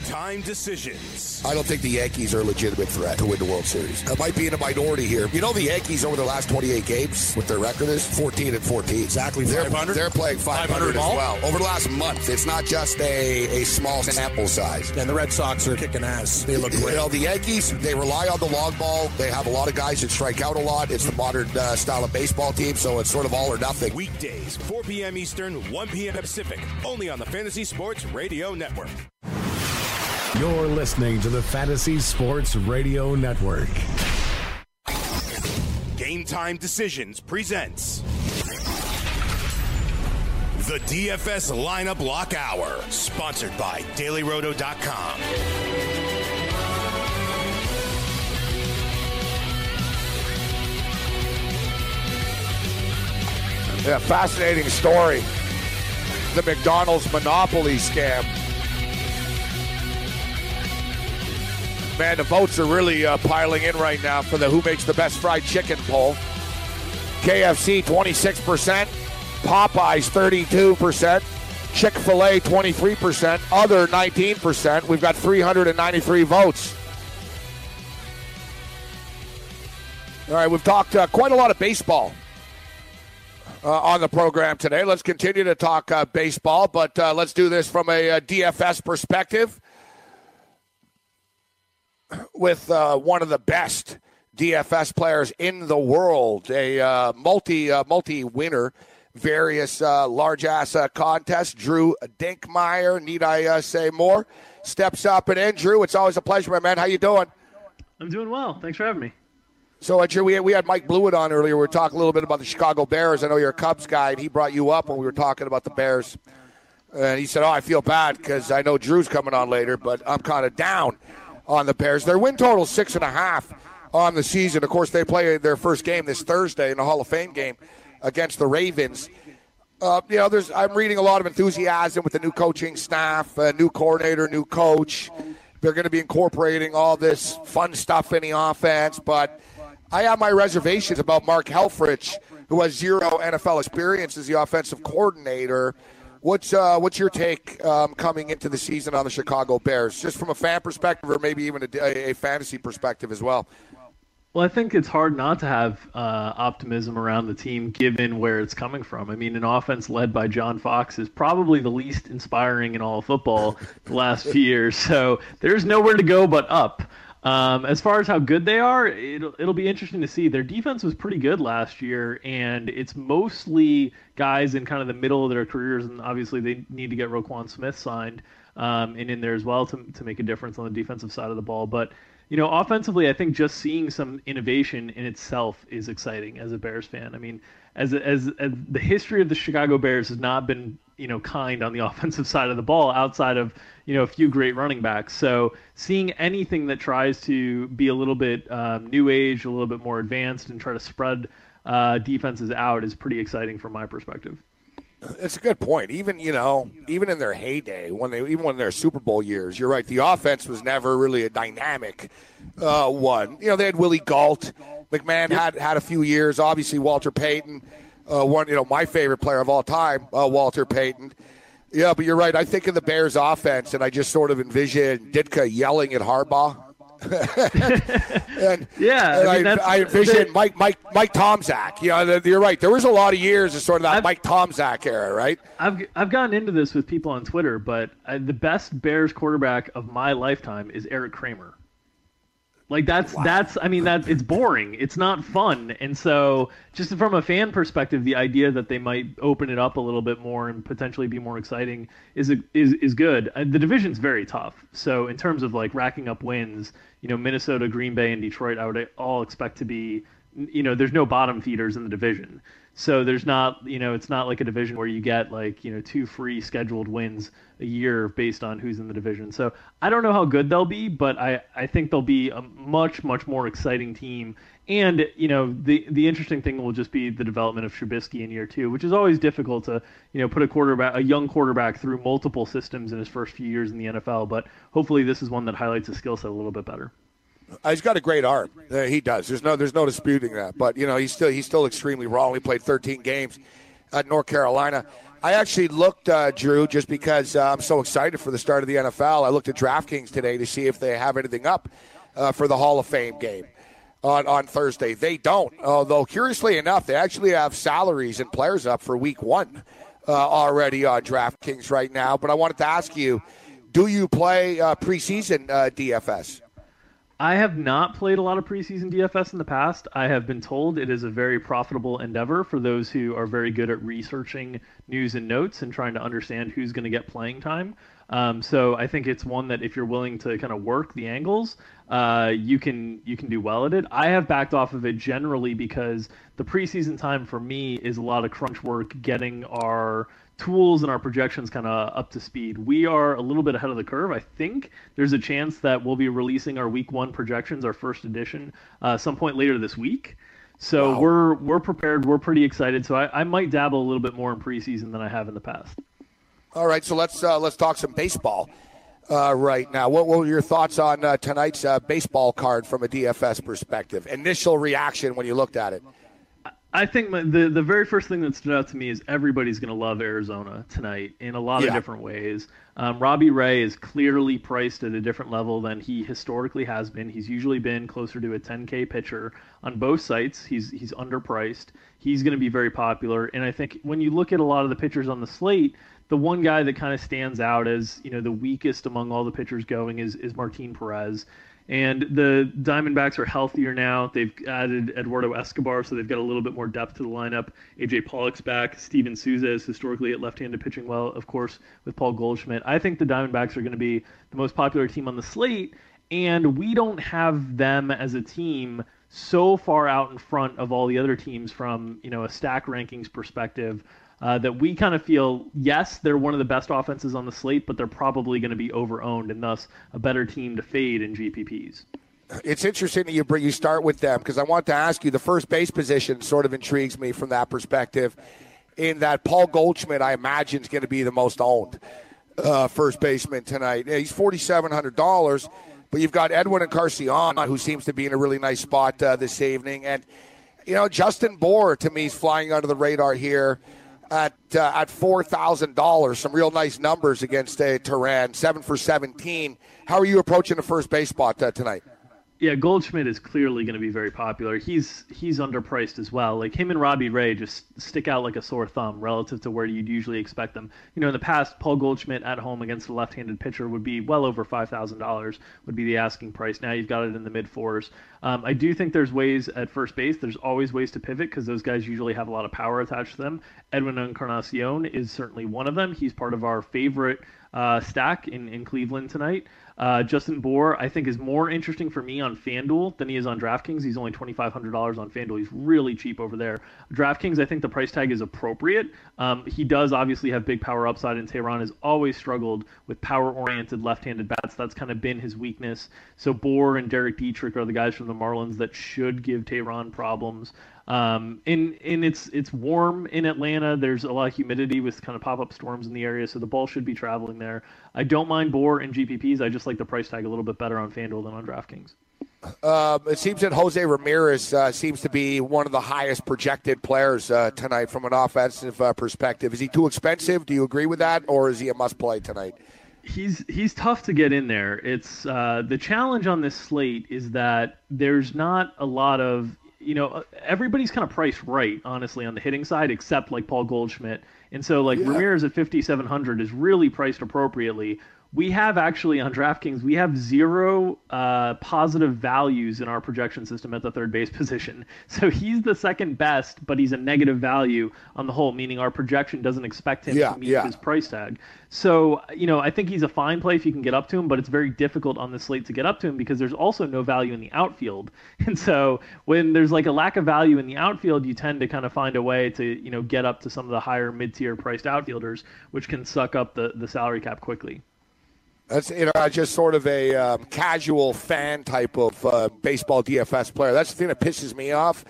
Game time decisions. I don't think the Yankees are a legitimate threat to win the World Series. I might be in a minority here. You know, the Yankees over the last 28 games, what their record is 14 and 14. Exactly They're, 500. they're playing 500, 500 as well. Over the last month, it's not just a, a small sample size. And the Red Sox are kicking ass. They look great. You great. know, the Yankees, they rely on the long ball. They have a lot of guys that strike out a lot. It's the modern uh, style of baseball team, so it's sort of all or nothing. Weekdays, 4 p.m. Eastern, 1 p.m. Pacific, only on the Fantasy Sports Radio Network. You're listening to the Fantasy Sports Radio Network. Game Time Decisions presents the DFS Lineup Lock Hour, sponsored by DailyRoto.com. Yeah, fascinating story. The McDonald's monopoly scam. Man, the votes are really uh, piling in right now for the Who Makes the Best Fried Chicken poll. KFC 26%, Popeyes 32%, Chick fil A 23%, other 19%. We've got 393 votes. All right, we've talked uh, quite a lot of baseball uh, on the program today. Let's continue to talk uh, baseball, but uh, let's do this from a, uh DFS perspective with uh, one of the best DFS players in the world, a uh, multi uh, multi winner, various uh, large ass uh, contests. Drew Dinkmeyer, need I uh, say more? Steps up and in. Drew, it's always a pleasure, my man. How you doing? I'm doing well. Thanks for having me. So, uh, Drew, we had, we had Mike Blewett on earlier. We were talking a little bit about the Chicago Bears. I know you're a Cubs guy, and he brought you up when we were talking about the Bears. And he said, "Oh, I feel bad because I know Drew's coming on later, but I'm kind of down on the Bears. Their win total six and a half on the season. Of course, they play their first game this Thursday in the Hall of Fame game against the Ravens. Uh, you know, there's I'm reading a lot of enthusiasm with the new coaching staff, uh, new coordinator, new coach. They're going to be incorporating all this fun stuff in the offense, but I have my reservations about Mark Helfrich, who has zero NFL experience as the offensive coordinator. What's uh, what's your take um, coming into the season on the Chicago Bears, just from a fan perspective, or maybe even a, a fantasy perspective as well? Well, I think it's hard not to have uh, optimism around the team given where it's coming from. I mean, an offense led by John Fox is probably the least inspiring in all of football the last few years. So there's nowhere to go but up. Um, as far as how good they are, it'll, it'll be interesting to see. Their defense was pretty good last year, and it's mostly guys in kind of the middle of their careers, and obviously they need to get Roquan Smith signed um, and in there as well to, to make a difference on the defensive side of the ball. But you know, offensively, I think just seeing some innovation in itself is exciting as a Bears fan. I mean, as as, as the history of the Chicago Bears has not been you know kind on the offensive side of the ball outside of you know a few great running backs. So seeing anything that tries to be a little bit um, new age, a little bit more advanced, and try to spread uh, defenses out is pretty exciting from my perspective. It's a good point. Even you know, even in their heyday, when they even when their Super Bowl years, you're right. The offense was never really a dynamic uh, one. You know, they had Willie Gault. McMahon had had a few years. Obviously, Walter Payton, uh, one you know my favorite player of all time, uh, Walter Payton. Yeah, but you're right. I think of the Bears' offense, and I just sort of envision Ditka yelling at Harbaugh. and, Yeah, and I I, mean, that's- I envision Mike Mike Mike Tomczak. You know, you're right. There was a lot of years of sort of that I've- Mike Tomczak era, right? I've I've gotten into this with people on Twitter, but uh, the best Bears quarterback of my lifetime is Erik Kramer. Like that's that's I mean that it's boring. It's not fun. And so just from a fan perspective, the idea that they might open it up a little bit more and potentially be more exciting is a, is is good. Uh, the division's very tough. So in terms of like racking up wins, you know, Minnesota, Green Bay and Detroit I would all expect to be you know, there's no bottom feeders in the division. So there's not, you know, it's not like a division where you get like, you know, two free scheduled wins a year based on who's in the division. So I don't know how good they'll be, but I, I think they'll be a much, much more exciting team. And, you know, the the interesting thing will just be the development of Trubisky in year two, which is always difficult to, you know, put a quarterback, a young quarterback through multiple systems in his first few years in the NFL. But hopefully this is one that highlights his skill set a little bit better. Uh, he's got a great arm. Uh, he does. There's no there's no disputing that. But you know he's still he's still extremely raw. He played 13 games at North Carolina. I actually looked, uh, Drew, just because uh, I'm so excited for the start of the NFL. I looked at DraftKings today to see if they have anything up uh, for the Hall of Fame game on, on Thursday. They don't. Although, curiously enough, they actually have salaries and players up for week one uh, already on DraftKings right now. But I wanted to ask you do you play preseason DFS? I have not played a lot of preseason DFS in the past. I have been told it is a very profitable endeavor for those who are very good at researching news and notes and trying to understand who's going to get playing time. Um, so I think it's one that if you're willing to kind of work the angles, uh, you can you can do well at it. I have backed off of it generally because the preseason time for me is a lot of crunch work getting our tools and our projections kind of up to speed. We are a little bit ahead of the curve. I think there's a chance that we'll be releasing our week one projections, our first edition, uh, some point later this week. So wow. we're we're prepared. We're pretty excited. So I, I might dabble a little bit more in preseason than I have in the past. All right, so let's uh, let's talk some baseball uh, right now. What, what, were your thoughts on uh, tonight's uh, baseball card from a DFS perspective? Initial reaction when you looked at it. I think my, the the very first thing that stood out to me is everybody's going to love Arizona tonight in a lot yeah. of different ways. Um, Robbie Ray is clearly priced at a different level than he historically has been. He's usually been closer to a 10K pitcher on both sites. He's he's underpriced. He's going to be very popular, and I think when you look at a lot of the pitchers on the slate, the one guy that kind of stands out as you know the weakest among all the pitchers going is is Martin Perez. And the Diamondbacks are healthier now. They've added Eduardo Escobar, so they've got a little bit more depth to the lineup. AJ Pollock's back. Steven Souza is historically at left-handed pitching well, of course, with Paul Goldschmidt. I think the Diamondbacks are going to be the most popular team on the slate, and we don't have them as a team so far out in front of all the other teams from you know a stack rankings perspective uh, that we kind of feel, yes, they're one of the best offenses on the slate, but they're probably going to be overowned and thus a better team to fade in GPPs. It's interesting that you bring, you start with them because I want to ask you the first base position sort of intrigues me from that perspective. In that Paul Goldschmidt, I imagine, is going to be the most owned uh, first baseman tonight. Yeah, he's forty seven hundred dollars, but you've got Edwin and Encarnacion, who seems to be in a really nice spot uh, this evening, and you know Justin Bour to me is flying under the radar here at uh, at four thousand dollars. Some real nice numbers against uh, Teheran. Seven for seventeen. How are you approaching the first base spot uh, tonight? Yeah, Goldschmidt is clearly going to be very popular. He's he's underpriced as well. Like him and Robbie Ray just stick out like a sore thumb relative to where you'd usually expect them. You know, in the past, Paul Goldschmidt at home against a left-handed pitcher would be well over five thousand dollars would be the asking price. Now you've got it in the mid fours. Um, I do think there's ways at first base. There's always ways to pivot because those guys usually have a lot of power attached to them. Edwin Encarnacion is certainly one of them. He's part of our favorite uh, stack in, in Cleveland tonight. Uh, Justin Bour, I think, is more interesting for me on FanDuel than he is on DraftKings. He's only $2,500 on FanDuel. He's really cheap over there. DraftKings, I think the price tag is appropriate. Um, he does obviously have big power upside, and Teheran has always struggled with power oriented left handed bats. That's kind of been his weakness. So Bour and Derek Dietrich are the guys from the Marlins that should give Teheran problems. Um, and and it's it's warm in Atlanta. There's a lot of humidity with kind of pop up storms in the area, so the ball should be traveling there. I don't mind Bour and GPPs. I just like the price tag a little bit better on FanDuel than on DraftKings. Um, it seems that Jose Ramirez uh, seems to be one of the highest projected players uh, tonight from an offensive uh, perspective. Is he too expensive? Do you agree with that, or is he a must play tonight? He's he's tough to get in there. It's uh, the challenge on this slate is that there's not a lot of you know, everybody's kind of priced right, honestly, on the hitting side, except like Paul Goldschmidt. And so, like, yeah. Ramirez at 5,700 is really priced appropriately. We have actually on DraftKings, we have zero uh, positive values in our projection system at the third base position. So he's the second best, but he's a negative value on the whole, meaning our projection doesn't expect him Yeah, to meet yeah. his price tag. So, you know, I think he's a fine play if you can get up to him, but it's very difficult on the slate to get up to him because there's also no value in the outfield. And so when there's like a lack of value in the outfield, you tend to kind of find a way to, you know, get up to some of the higher mid tier priced outfielders, which can suck up the, the salary cap quickly. That's you know just sort of a um, casual fan type of uh, baseball DFS player. That's the thing that pisses me off.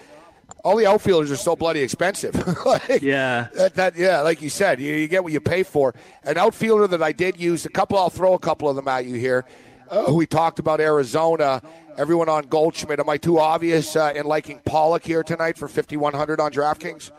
All the outfielders are so bloody expensive. like, Yeah. that, that yeah, like you said, you, you get what you pay for. An outfielder that I did use a couple. I'll throw a couple of them at you here. Uh, we talked about Arizona. Everyone on Goldschmidt. Am I too obvious uh, in liking Pollock here tonight for fifty one hundred on DraftKings?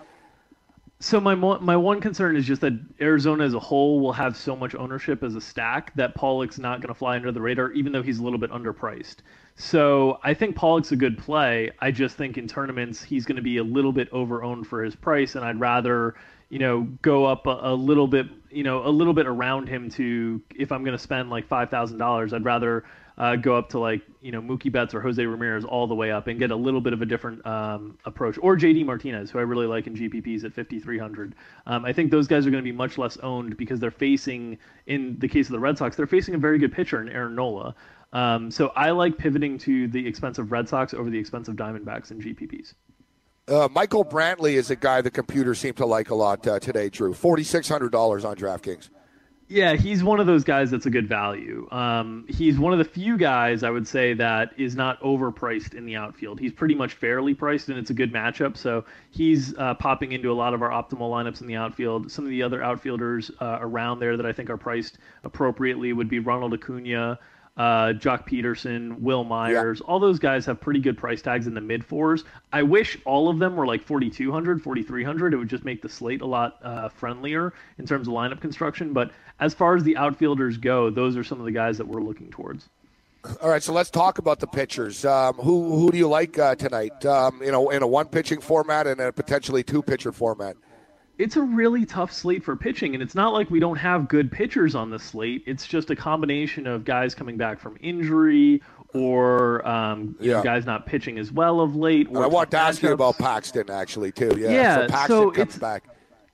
So my my one concern is just that Arizona as a whole will have so much ownership as a stack that Pollock's not going to fly under the radar, even though he's a little bit underpriced. So I think Pollock's a good play. I just think in tournaments he's going to be a little bit over owned for his price, and I'd rather you know go up a, a little bit you know a little bit around him to if I'm going to spend like five thousand dollars, I'd rather uh, go up to like you know Mookie Betts or Jose Ramirez all the way up and get a little bit of a different um, approach, or JD Martinez, who I really like in GPPs at 5300. Um, I think those guys are going to be much less owned because they're facing, in the case of the Red Sox, they're facing a very good pitcher in Aaron Nola. Um, so I like pivoting to the expensive Red Sox over the expensive Diamondbacks in GPPs. Uh, Michael Brantley is a guy the computer seemed to like a lot uh, today. Drew, forty six hundred dollars on DraftKings. Yeah, he's one of those guys that's a good value. Um, he's one of the few guys I would say that is not overpriced in the outfield. He's pretty much fairly priced, and it's a good matchup. So he's uh, popping into a lot of our optimal lineups in the outfield. Some of the other outfielders uh, around there that I think are priced appropriately would be Ronald Acuna, uh, Joc Pederson, Wil Myers. All those guys have pretty good price tags in the mid fours. I wish all of them were like 4,200, 4,300. It would just make the slate a lot uh, friendlier in terms of lineup construction. But as far as the outfielders go, those are some of the guys that we're looking towards. All right, so let's talk about the pitchers. Um, who who do you like uh, tonight? Um, you know, in a one pitching format and a potentially two pitcher format. It's a really tough slate for pitching, and it's not like we don't have good pitchers on the slate. It's just a combination of guys coming back from injury or um, Yeah. guys not pitching as well of late. I want to ask you about Paxton actually too. Yeah, Yeah, so Paxton so comes it's- back.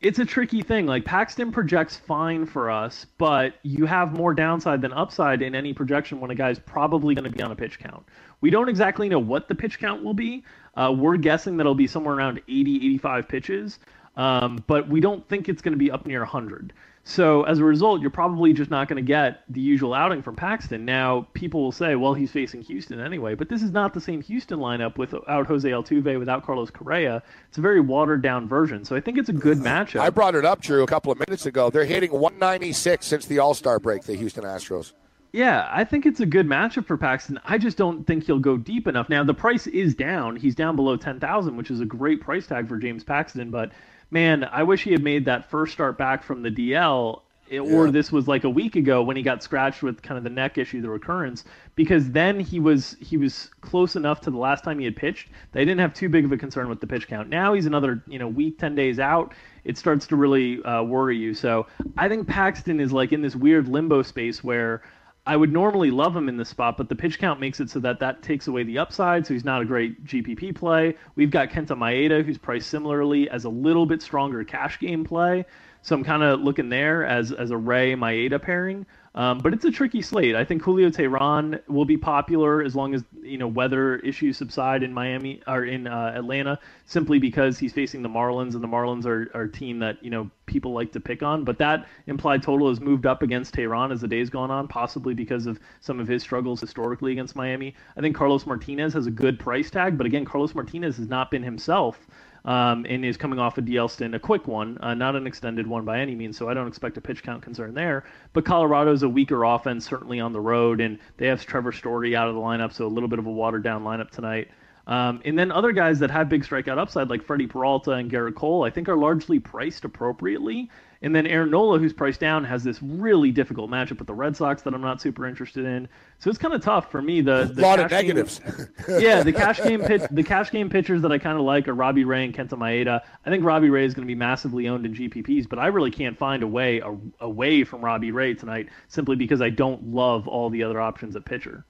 it's a tricky thing. Like Paxton projects fine for us, but you have more downside than upside in any projection when a guy's probably going to be on a pitch count. We don't exactly know what the pitch count will be. Uh, we're guessing that it'll be somewhere around 80, 85 pitches, um, but we don't think it's going to be up near 100. So as a result, you're probably just not going to get the usual outing from Paxton. Now, people will say, well, he's facing Houston anyway, but this is not the same Houston lineup without Jose Altuve, without Carlos Correa. It's a very watered down version. So I think it's a good matchup. I brought it up, Drew, a couple of minutes ago. They're hitting 196 since the All Star break. The Houston Astros. Yeah, I think it's a good matchup for Paxton. I just don't think he'll go deep enough. Now the price is down; he's down below ten thousand, which is a great price tag for James Paxton. But man, I wish he had made that first start back from the DL, eh, or this was like a week ago when he got scratched with kind of the neck issue, the recurrence. Because then he was he was close enough to the last time he had pitched. They didn't have too big of a concern with the pitch count. Now he's another you know week, ten days out. It starts to really uh, worry you. So I think Paxton is like in this weird limbo space where. I would normally love him in this spot, but the pitch count makes it so that that takes away the upside, so he's not a great GPP play. We've got Kenta Maeda, who's priced similarly as a little bit stronger cash game play. So I'm kind of looking there as as a Ray Maeda pairing. Um, but it's a tricky slate. I think Julio Teheran will be popular as long as you know weather issues subside in Miami or in uh, Atlanta, simply because he's facing the Marlins, and the Marlins are, are a team that you know people like to pick on. But that implied total has moved up against Teheran as the day's gone on, possibly because of some of his struggles historically against Miami. I think Carlos Martinez has a good price tag, but again, Carlos Martinez has not been himself um, and is coming off a DL stint, a quick one, uh, not an extended one by any means. So I don't expect a pitch count concern there. But Colorado's a weaker offense, certainly on the road, and they have Trevor Story out of the lineup, so a little bit of a watered down lineup tonight. Um, and then other guys that have big strikeout upside, like Freddie Peralta and Gerrit Cole, I think are largely priced appropriately. And then Aaron Nola, who's priced down, has this really difficult matchup with the Red Sox that I'm not super interested in. So it's kind of tough for me. The, the a lot of cash game- negatives. yeah, the cash game pitch, the cash game pitchers that I kind of like are Robbie Ray and Kenta Maeda. I think Robbie Ray is going to be massively owned in GPPs, but I really can't find a way a, away from Robbie Ray tonight simply because I don't love all the other options at pitcher.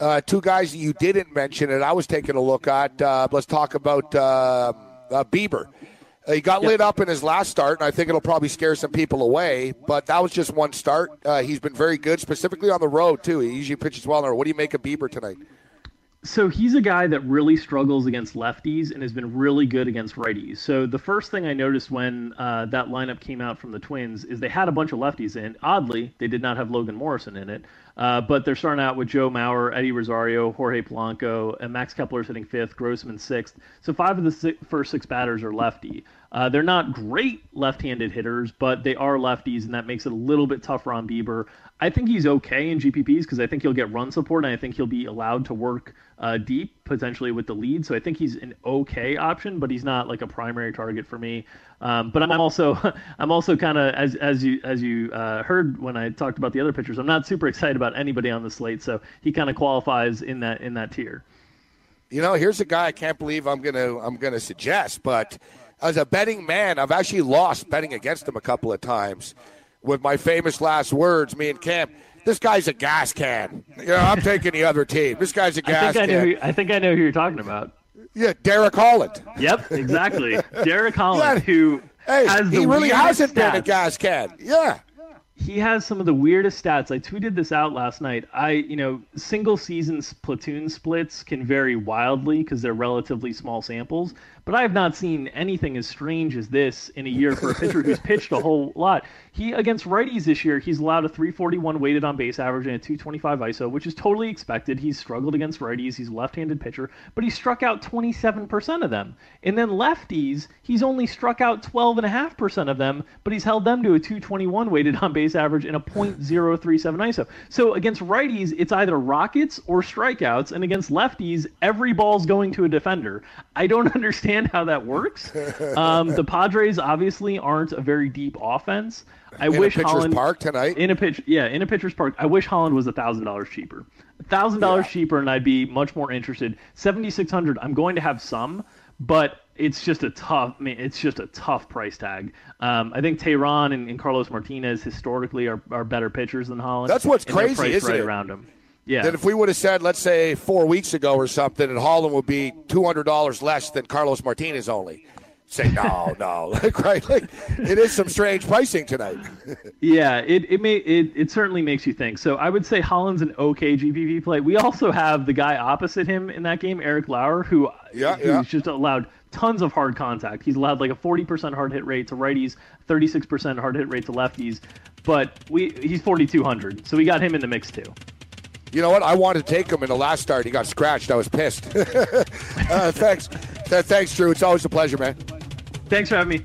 Uh, two guys that you didn't mention, and I was taking a look at. Uh, let's talk about uh, uh, Bieber. He got lit up in his last start, and I think it'll probably scare some people away. But that was just one start. Uh, he's been very good, specifically on the road too. He usually pitches well on the road. What do you make of Bieber tonight? So he's a guy that really struggles against lefties and has been really good against righties. So the first thing I noticed when uh, that lineup came out from the Twins is they had a bunch of lefties in. Oddly, they did not have Logan Morrison in it, uh, but they're starting out with Joe Mauer, Eddie Rosario, Jorge Polanco, and Max Kepler's hitting fifth, Grossman sixth. So five of the six, first six batters are lefty. Uh, they're not great left-handed hitters, but they are lefties, and that makes it a little bit tougher on Bieber. I think he's okay in GPPs because I think he'll get run support, and I think he'll be allowed to work uh, deep potentially with the lead. So I think he's an okay option, but he's not like a primary target for me. Um, but I'm also I'm also kind of as as you as you uh, heard when I talked about the other pitchers, I'm not super excited about anybody on the slate. So he kind of qualifies in that in that tier. You know, here's a guy I can't believe I'm gonna I'm gonna suggest, but as a betting man, I've actually lost betting against him a couple of times. With my famous last words, me and Cam, this guy's a gas can. You know, I'm taking the other team. This guy's a gas think I can. know who, I think I know who you're talking about. Yeah, Derek Holland. Yep, exactly. Derek Holland, Yeah. who Hey, has the he really hasn't been a stats. gas can. Yeah. he has some of the weirdest stats. I tweeted this out last night. I, you know, single season platoon splits can vary wildly because they're relatively small samples. But I have not seen anything as strange as this in a year for a pitcher who's pitched a whole lot. He against righties this year, he's allowed a 341 weighted on base average and a 225 ISO, which is totally expected. He's struggled against righties. He's a left-handed pitcher, but he struck out 27% of them. And then lefties, he's only struck out 12.5% of them, but he's held them to a 221 weighted on base average and a .037 ISO. So against righties, it's either rockets or strikeouts, and against lefties, every ball's going to a defender. I don't understand how that works. Um, the Padres obviously aren't a very deep offense. I In a wish pitcher's Holland park tonight? in a pitch, yeah, in a pitcher's park. I wish Holland was a thousand dollars cheaper. A thousand dollars cheaper, and I'd be much more interested. Seventy six hundred. I'm going to have some, but it's just a tough. I mean, it's just a tough price tag. Um, I think Teheran and, and Carlos Martinez historically are, are better pitchers than Holland. That's what's crazy, isn't right it? around him. Yeah. That if we would have said, let's say, four weeks ago or something, and Holland would be two hundred dollars less than Carlos Martinez only. Say no, no, like right, like it is some strange pricing tonight. Yeah, it it may it, it certainly makes you think. So I would say Holland's an okay GPP play. We also have the guy opposite him in that game, Eric Lauer, who uh, Yeah, who's yeah. just allowed tons of hard contact. He's allowed like a 40% hard hit rate to righties, 36% hard hit rate to lefties, but we he's 4200. So we got him in the mix too. You know what? I wanted to take him in the last start. He got scratched. I was pissed. uh, thanks, Th- thanks, Drew. It's always a pleasure, man. Thanks for having me.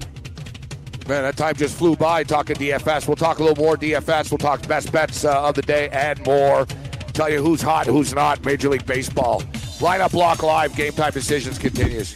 Man, that time just flew by talking DFS. We'll talk a little more DFS. We'll talk best bets uh, of the day and more. Tell you who's hot, who's not. Major League Baseball. Lineup Lock live. Game time decisions continues.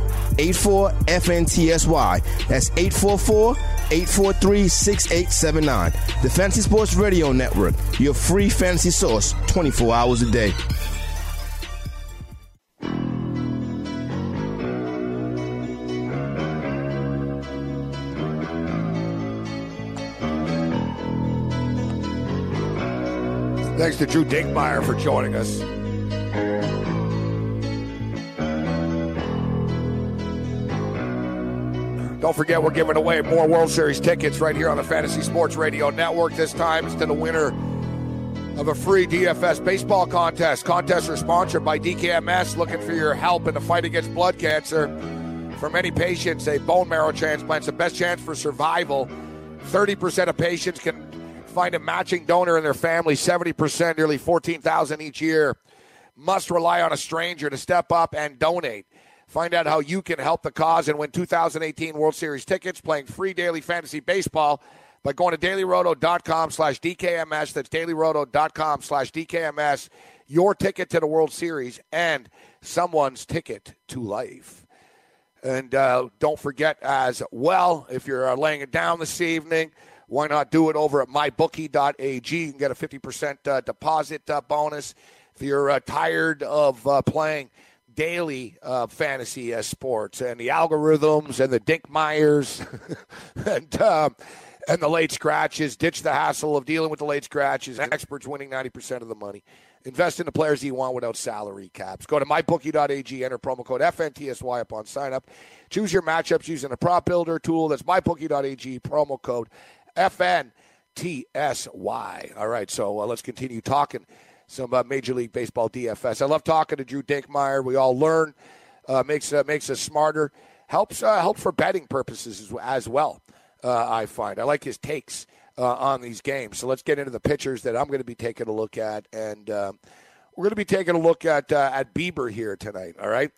84 FNTSY. That's 844 843 6879. The Fantasy Sports Radio Network, your free fantasy source 24 hours a day. Thanks to Drew Dinkmeyer for joining us. Don't forget, we're giving away more World Series tickets right here on the Fantasy Sports Radio Network. This time, it's to the winner of a free DFS baseball contest. Contests are sponsored by DKMS, looking for your help in the fight against blood cancer. For many patients, a bone marrow transplant is the best chance for survival. 30% of patients can find a matching donor in their family, 70%, nearly 14,000 each year. Must rely on a stranger to step up and donate. Find out how you can help the cause and win 2018 World Series tickets playing free daily fantasy baseball by going to dailyroto.com slash DKMS. That's dailyroto.com slash DKMS. Your ticket to the World Series and someone's ticket to life. And uh, don't forget as well, if you're uh, laying it down this evening, why not do it over at mybookie.ag? You can get a 50% uh, deposit uh, bonus. If you're uh, tired of playing daily fantasy sports and the algorithms and the Dick Myers and um, and the late scratches. Ditch the hassle of dealing with the late scratches. Experts winning 90% of the money. Invest in the players you want without salary caps. Go to mybookie.ag, enter promo code FNTSY upon sign up. Choose your matchups using the prop builder tool. That's mybookie.ag, promo code FNTSY. All right, so uh, let's continue talking some uh, Major League Baseball DFS. I love talking to Drew Dinkmeyer. We all learn, uh, makes uh, makes us smarter, helps uh, helps for betting purposes as, as well. Uh, I find I like his takes uh, on these games. So let's get into the pitchers that I'm going to be taking a look at, and uh, we're going to be taking a look at uh, at Bieber here tonight. All right,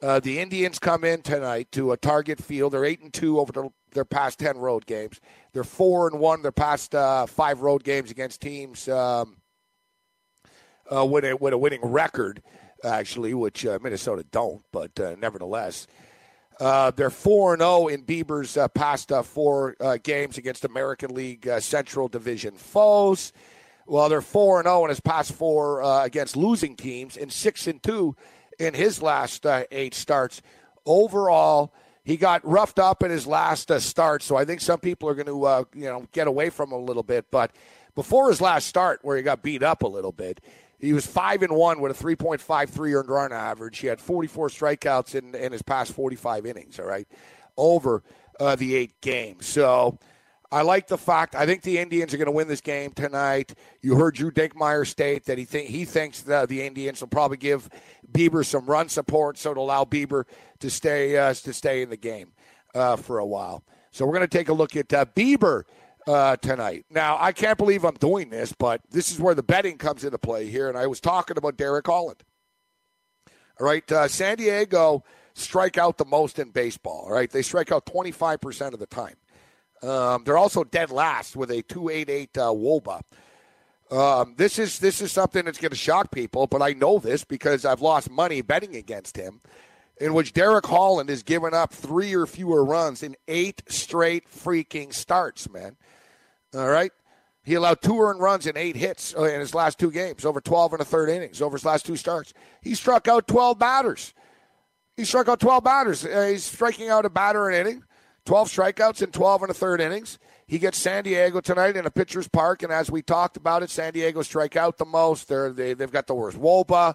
the Indians come in tonight to a Target Field. They're eight and two over the, their past ten road games. They're four and one their past five road games against teams um, uh, with a with a winning record, actually, which Minnesota don't, but nevertheless. Uh, they're 4 0 in Bieber's uh, past uh, four uh, games against American League uh, Central Division foes. Well, they're 4 0 in his past four uh, against losing teams and 6 and 2 in his last eight starts. Overall, he got roughed up in his last start, so I think some people are going to you know get away from him a little bit. But before his last start, where he got beat up a little bit, he was five and one with a 3.53 earned run average. He had 44 strikeouts in, in his past 45 innings. All right, over uh, the eight games. So I like the fact. I think the Indians are going to win this game tonight. You heard Drew Dinkmeyer state that he think he thinks the, the Indians will probably give Bieber some run support, so to allow Bieber to stay uh, to stay in the game uh, for a while. So we're going to take a look at uh, Bieber uh, tonight. Now, I can't believe I'm doing this, but this is where the betting comes into play here. And I was talking about Derek Holland. All right, uh, San Diego strike out the most in baseball. All right, they strike out 25% of the time. Um, they're also dead last with a 288 uh, WOBA. Um, this is this is something that's going to shock people, but I know this because I've lost money betting against him in which Derek Holland has given up three or fewer runs in eight straight freaking starts, man. All right. He allowed two earned runs and eight hits uh, in his last two games, over 12 and a third innings, over his last two starts. He struck out 12 batters. He struck out 12 batters. Uh, he's striking out a batter an inning, 12 strikeouts in 12 and a third innings. He gets San Diego tonight in a pitcher's park, and as we talked about it, San Diego strike out the most. They're, they, they've got the worst WOBA.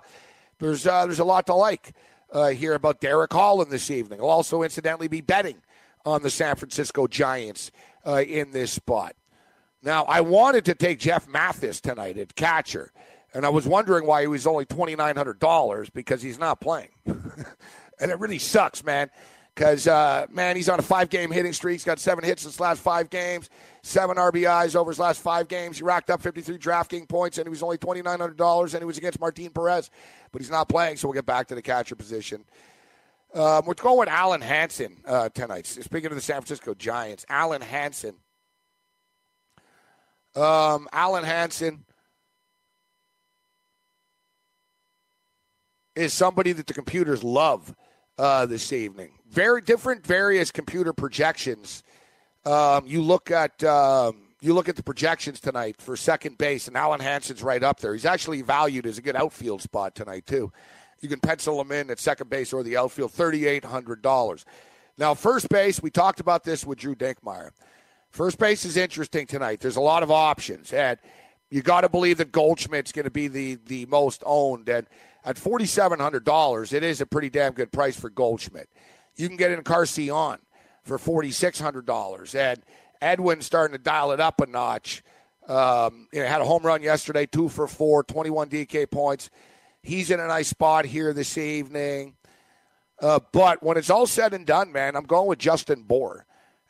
There's, uh, there's a lot to like uh, here about Derek Holland this evening. I'll also incidentally be betting on the San Francisco Giants uh, in this spot. Now, I wanted to take Jeff Mathis tonight at catcher, and I was wondering why he was only $2,900 because he's not playing. and it really sucks, man, because, uh, man, he's on a five game hitting streak. He's got seven hits in his last five games, seven RBIs over his last five games. He racked up 53 DraftKings points, and he was only $2,900, and he was against Martin Perez, but he's not playing, so we'll get back to the catcher position. Um, we're going with Alen Hanson uh, tonight. Speaking of the San Francisco Giants, Alen Hanson um, Alen Hanson is somebody that the computers love uh, this evening. Very different, various computer projections. Um, you look at um, you look at the projections tonight for second base, and Alen Hanson's right up there. He's actually valued as a good outfield spot tonight too. You can pencil him in at second base or the outfield, thirty eight hundred dollars. Now, first base, we talked about this with Drew Dinkmeyer. First base is interesting tonight. There's a lot of options, and you got to believe that Goldschmidt's going to be the the most owned. And at forty seven hundred dollars, it is a pretty damn good price for Goldschmidt. You can get in Carcion for forty six hundred dollars, and Edwin's starting to dial it up a notch. Um, you know, had a home run yesterday, two for four, 21 DK points. He's in a nice spot here this evening. Uh, but when it's all said and done, man, I'm going with Justin Bour.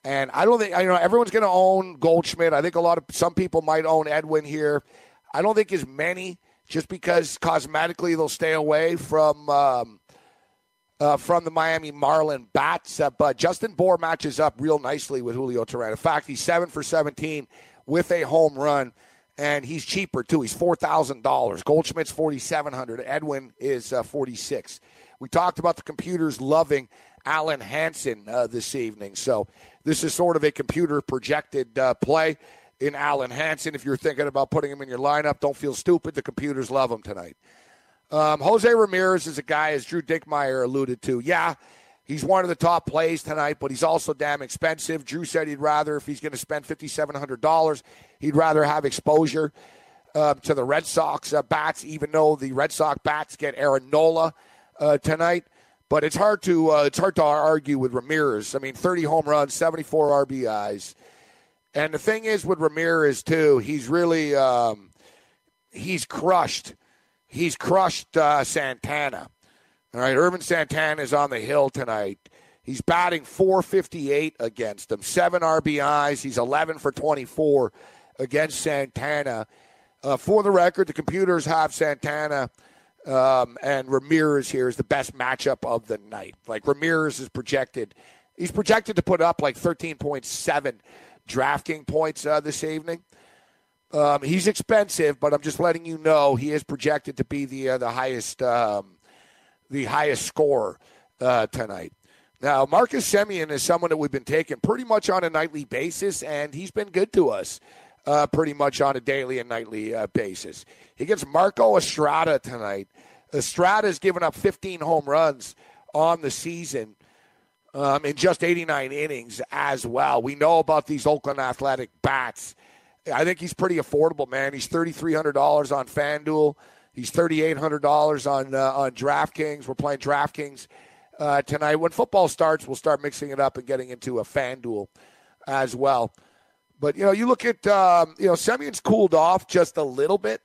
And I don't think you know everyone's going to own Goldschmidt. I think a lot of some people might own Edwin here. I don't think as many, just because cosmetically they'll stay away from um, uh, from the Miami Marlin bats. Uh, but Justin Bour matches up real nicely with Julio Teheran. In fact, he's seven for 17 with a home run, and he's cheaper too. He's four thousand dollars. Goldschmidt's forty seven hundred. Edwin is uh, forty six. We talked about the computers loving Alen Hanson uh, this evening, so this is sort of a computer projected uh, play in Alen Hanson. If you're thinking about putting him in your lineup, don't feel stupid. The computers love him tonight. Um, Jose Ramirez is a guy, as Drew Dinkmeyer alluded to. Yeah, he's one of the top plays tonight, but he's also damn expensive. Drew said he'd rather, if he's going to spend $5,700, he'd rather have exposure uh, to the Red Sox uh, bats, even though the Red Sox bats get Aaron Nola uh, tonight. But it's hard to uh, it's hard to argue with Ramirez. I mean, 30 home runs, 74 RBIs, and the thing is with Ramirez too, he's really um, he's crushed. He's crushed uh, Santana. All right, Ervin Santana is on the hill tonight. He's batting 458 against him, seven RBIs. He's 11 for 24 against Santana. Uh, for the record, the computers have Santana um, and Ramirez here is the best matchup of the night. Like Ramirez is projected, he's projected to put up like 13.7 DraftKings points uh, this evening. Um, he's expensive, but I'm just letting you know he is projected to be the uh, the highest um, the highest score uh, tonight. Now, Marcus Semien is someone that we've been taking pretty much on a nightly basis, and he's been good to us uh, pretty much on a daily and nightly uh, basis. He gets Marco Estrada tonight. Estrada's given up 15 home runs on the season um, in just 89 innings as well. We know about these Oakland Athletic bats. I think he's pretty affordable, man. He's $3,300 on FanDuel. He's $3,800 on uh, on DraftKings. We're playing DraftKings uh, tonight. When football starts, we'll start mixing it up and getting into a FanDuel as well. But you know, you look at um, you know, Semien's cooled off just a little bit.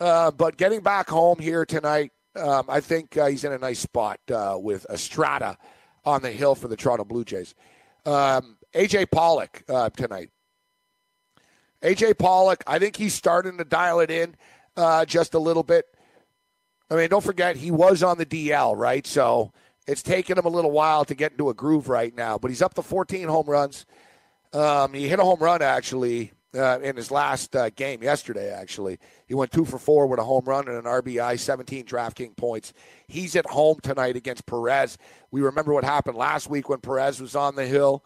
Uh, but getting back home here tonight, um, I think uh, he's in a nice spot uh, with Estrada on the hill for the Toronto Blue Jays. Um, AJ Pollock uh, tonight. AJ Pollock, I think he's starting to dial it in uh, just a little bit. I mean, don't forget he was on the DL, right? So it's taken him a little while to get into a groove right now. But he's up to 14 home runs. Um, he hit a home run actually uh, in his last uh, game yesterday. Actually, he went two for four with a home run and an RBI, 17 DraftKings points. He's at home tonight against Perez. We remember what happened last week when Perez was on the hill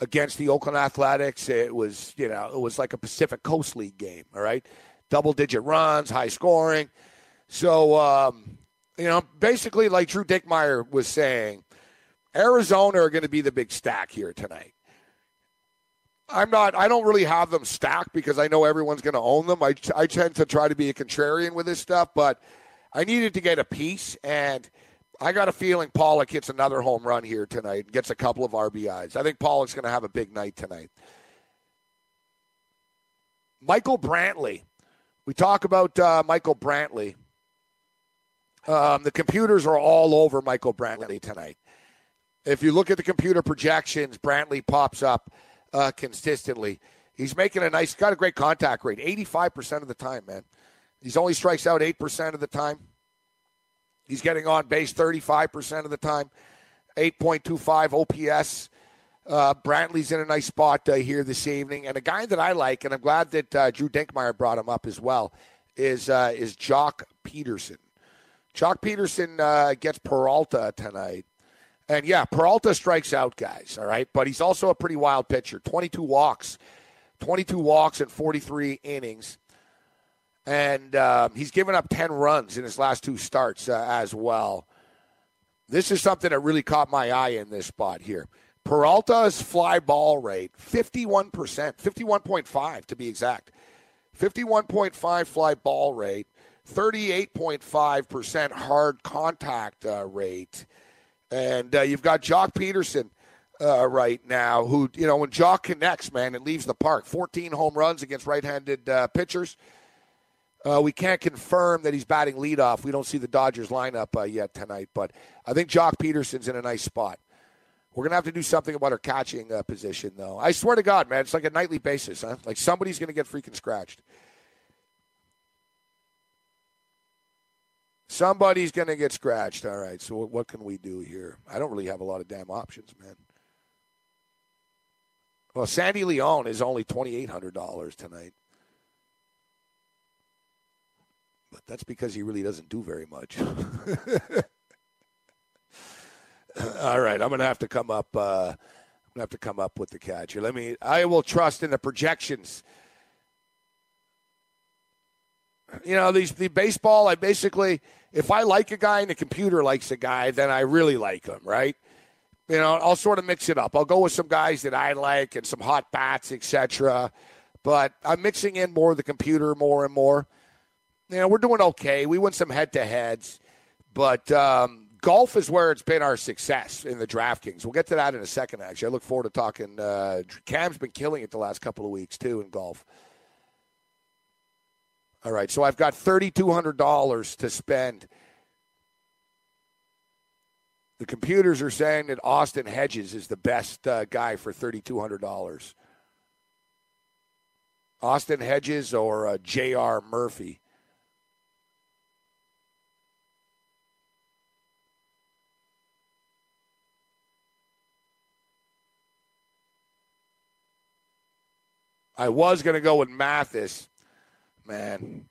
against the Oakland Athletics. It was, you know, it was like a Pacific Coast League game. All right, double digit runs, high scoring. So, um, you know, basically, like Drew Dinkmeyer was saying, Arizona are going to be the big stack here tonight. I'm not. I don't really have them stacked because I know everyone's going to own them. I, I tend to try to be a contrarian with this stuff, but I needed to get a piece, and I got a feeling Pollock hits another home run here tonight, gets a couple of RBIs. I think Pollock's going to have a big night tonight. Michael Brantley. We talk about uh, Michael Brantley. Um, the computers are all over Michael Brantley tonight. If you look at the computer projections, Brantley pops up uh, consistently. He's making a nice, got a great contact rate, 85% of the time, man. He's only strikes out 8% of the time. He's getting on base 35% of the time, 8.25 OPS. Uh, Brantley's in a nice spot uh, here this evening. And a guy that I like, and I'm glad that uh, Drew Dinkmeyer brought him up as well, is, uh, is Joc Pederson. Joc Pederson uh, gets Peralta tonight. And yeah, Peralta strikes out guys, all right, but he's also a pretty wild pitcher. 22 walks, 22 walks in 43 innings. And uh, he's given up 10 runs in his last two starts uh, as well. This is something that really caught my eye in this spot here. Peralta's fly ball rate, 51%, 51.5 to be exact. 51.5 fly ball rate, 38.5% hard contact uh, rate. And uh, you've got Joc Pederson uh, right now. Who you know when Joc connects, man, it leaves the park. 14 home runs against right-handed uh, pitchers. Uh, we can't confirm that he's batting leadoff. We don't see the Dodgers lineup uh, yet tonight, but I think Joc Pederson's in a nice spot. We're gonna have to do something about our catching uh, position, though. I swear to God, man, it's like a nightly basis, huh? Like somebody's gonna get freaking scratched. Somebody's gonna get scratched. All right. So what can we do here? I don't really have a lot of damn options, man. Well, Sandy Leon is only twenty eight hundred dollars tonight. But that's because he really doesn't do very much. All right, I'm gonna have to come up. Uh, I'm gonna have to come up with the catcher. Let me. I will trust in the projections. You know, these the baseball. I basically, if I like a guy and the computer likes a guy, then I really like him, right? You know, I'll sort of mix it up. I'll go with some guys that I like and some hot bats, etc. But I'm mixing in more of the computer more and more you know, we're doing okay. We win some head to heads, but um, golf is where it's been our success in the DraftKings. We'll get to that in a second, actually. I look forward to talking. Uh, Cam's been killing it the last couple of weeks, too, in golf. All right, so I've got $3,200 to spend. The computers are saying that Austin Hedges is the best uh, guy for $3,200. Austin Hedges or uh, J.R. Murphy. I was going to go with Mathis. Man,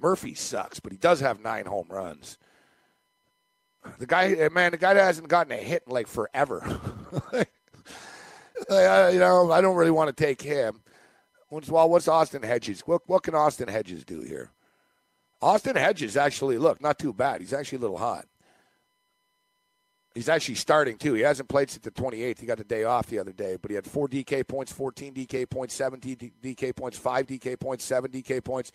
Murphy sucks, but he does have nine home runs. The guy, eh, man, the guy that hasn't gotten a hit in like forever. you know, I don't really want to take him. Well, what's Austin Hedges? What, what can Austin Hedges do here? Austin Hedges actually, look, not too bad. He's actually a little hot. He's actually starting too. He hasn't played since the 28th. He got the day off the other day, but he had four DK points, 14 DK points, 17 DK points, five DK points, seven DK points.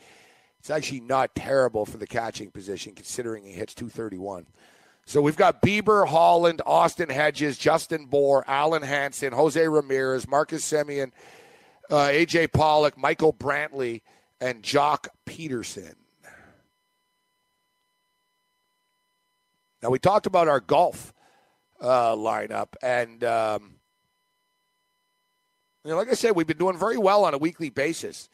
It's actually not terrible for the catching position considering he hits 231. So we've got Bieber, Holland, Austin Hedges, Justin Bour, Alen Hanson, Jose Ramirez, Marcus Semien, uh, AJ Pollock, Michael Brantley, and Joc Pederson. Now we talked about our golf uh, lineup. And, um, you know, like I said, we've been doing very well on a weekly basis.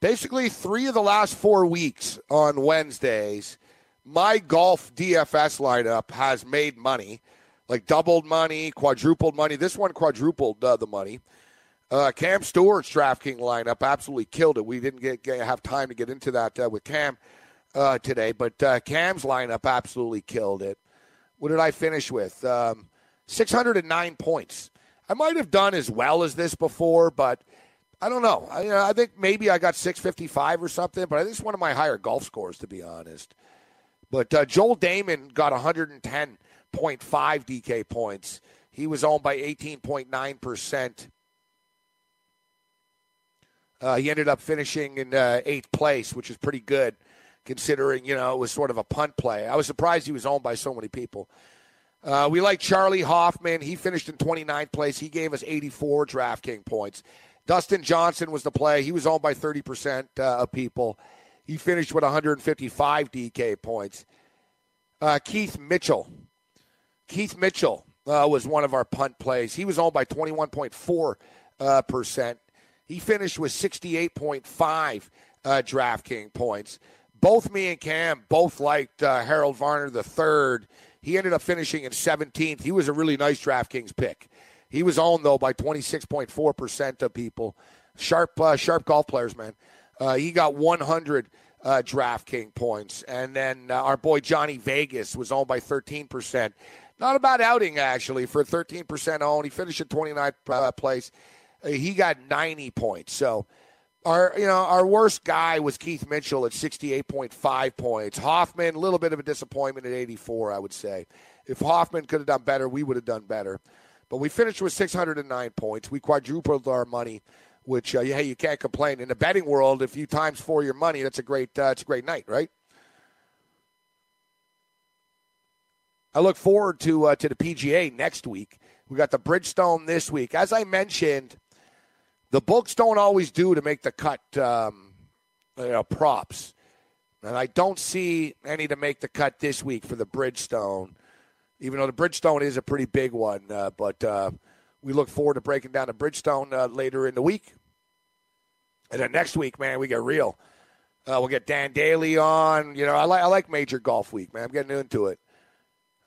Basically, three of the last four weeks on Wednesdays, my golf DFS lineup has made money, like doubled money, quadrupled money. This one quadrupled uh, the money. Uh, Cam Stewart's DraftKings lineup absolutely killed it. We didn't get, get have time to get into that uh, with Cam uh, today, but uh, Cam's lineup absolutely killed it. What did I finish with? Um, 609 points. I might have done as well as this before, but I don't know. I, I think maybe I got 655 or something, but I think it's one of my higher golf scores, to be honest. But uh, Joel Dahmen got 110.5 DK points. He was owned by 18.9%. Uh, he ended up finishing in uh, eighth place, which is pretty good considering, you know, it was sort of a punt play. I was surprised he was owned by so many people. Uh, we like Charley Hoffman. He finished in 29th place. He gave us 84 DraftKings points. Dustin Johnson was the play. He was owned by 30% uh, of people. He finished with 155 DK points. Uh, Keith Mitchell. Keith Mitchell uh, was one of our punt plays. He was owned by 21.4%. Uh. He finished with 68.5 uh, DraftKings points both me and Cam both liked uh, Harold Varner the third. He ended up finishing in 17th. He was a really nice DraftKings pick. He was owned though by 26.4 percent of people. Sharp, uh, sharp golf players, man. Uh, he got 100 uh, DraftKings points, and then uh, our boy Johnny Vegas was owned by 13 percent. Not a bad outing actually for 13 percent owned. He finished in 29th uh, place. Uh, he got 90 points. So our you know our worst guy was Keith Mitchell at 68.5 points. Hoffman, a little bit of a disappointment at 84, I would say. If Hoffman could have done better, we would have done better. But we finished with 609 points. We quadrupled our money, which uh, hey, you can't complain. In the betting world, if you times four your money, that's a great uh, it's a great night, right? I look forward to uh, to the PGA next week We got the Bridgestone this week. As I mentioned, the books don't always do to make the cut um, you know, props. And I don't see any to make the cut this week for the Bridgestone, even though the Bridgestone is a pretty big one. Uh, but uh, we look forward to breaking down the Bridgestone uh, later in the week. And then next week, man, we get real. Uh, we'll get Dan Daly on. You know, I like I like Major Golf Week, man. I'm getting into it.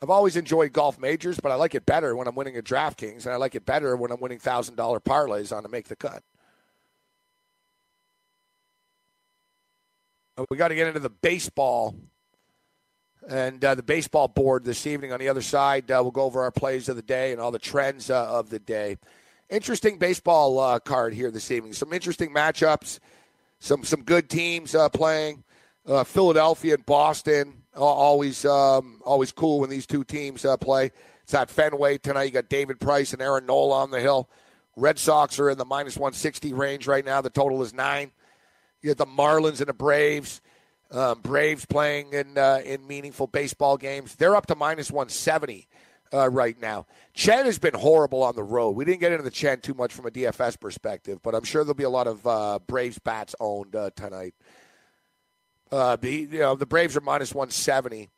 I've always enjoyed golf majors, but I like it better when I'm winning at DraftKings, and I like it better when I'm winning thousand dollar parlays on to make the cut. We got to get into the baseball and uh, the baseball board this evening. On the other side, uh, we'll go over our plays of the day and all the trends uh, of the day. Interesting baseball uh, card here this evening. Some interesting matchups. Some some good teams uh, playing. Uh, Philadelphia and Boston always um, always cool when these two teams play. It's at Fenway tonight. You got David Price and Aaron Nola on the hill. Red Sox are in the minus 160 range right now. The total is nine. You have the Marlins and the Braves. Um, Braves playing in uh, in meaningful baseball games. They're up to minus 170 uh, right now. Chen has been horrible on the road. We didn't get into the Chen too much from a DFS perspective, but I'm sure there'll be a lot of uh, Braves bats owned uh, tonight. Uh, the you know the Braves are minus 170.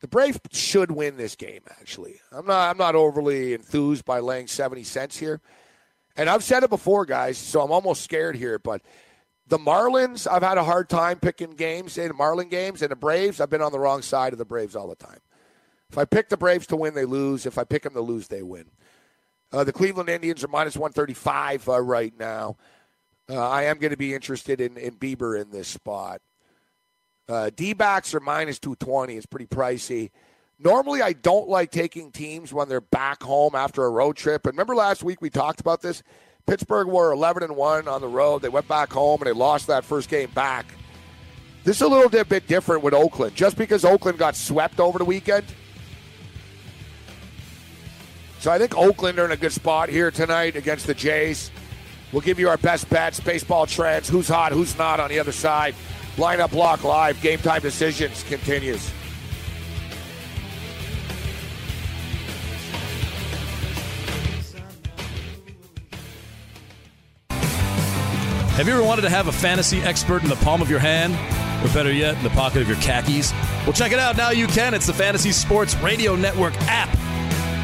The Braves should win this game. Actually, I'm not I'm not overly enthused by laying 70 cents here, and I've said it before, guys. So I'm almost scared here, but the Marlins, I've had a hard time picking games in Marlin games, and the Braves, I've been on the wrong side of the Braves all the time. If I pick the Braves to win, they lose. If I pick them to lose, they win. Uh, the Cleveland Indians are minus 135 uh, right now. Uh, I am going to be interested in, in Bieber in this spot. Uh, D backs are minus 220. It's pretty pricey. Normally, I don't like taking teams when they're back home after a road trip. And remember last week we talked about this? Pittsburgh were 11 and 1 on the road. They went back home and they lost that first game back. This is a little bit different with Oakland. Just because Oakland got swept over the weekend. So I think Oakland are in a good spot here tonight against the Jays. We'll give you our best bets, baseball trends, who's hot, who's not on the other side. Lineup Lock live, game time decisions continues. Have you ever wanted to have a fantasy expert in the palm of your hand? Or better yet, in the pocket of your khakis? Well, check it out. Now you can. It's the Fantasy Sports Radio Network app.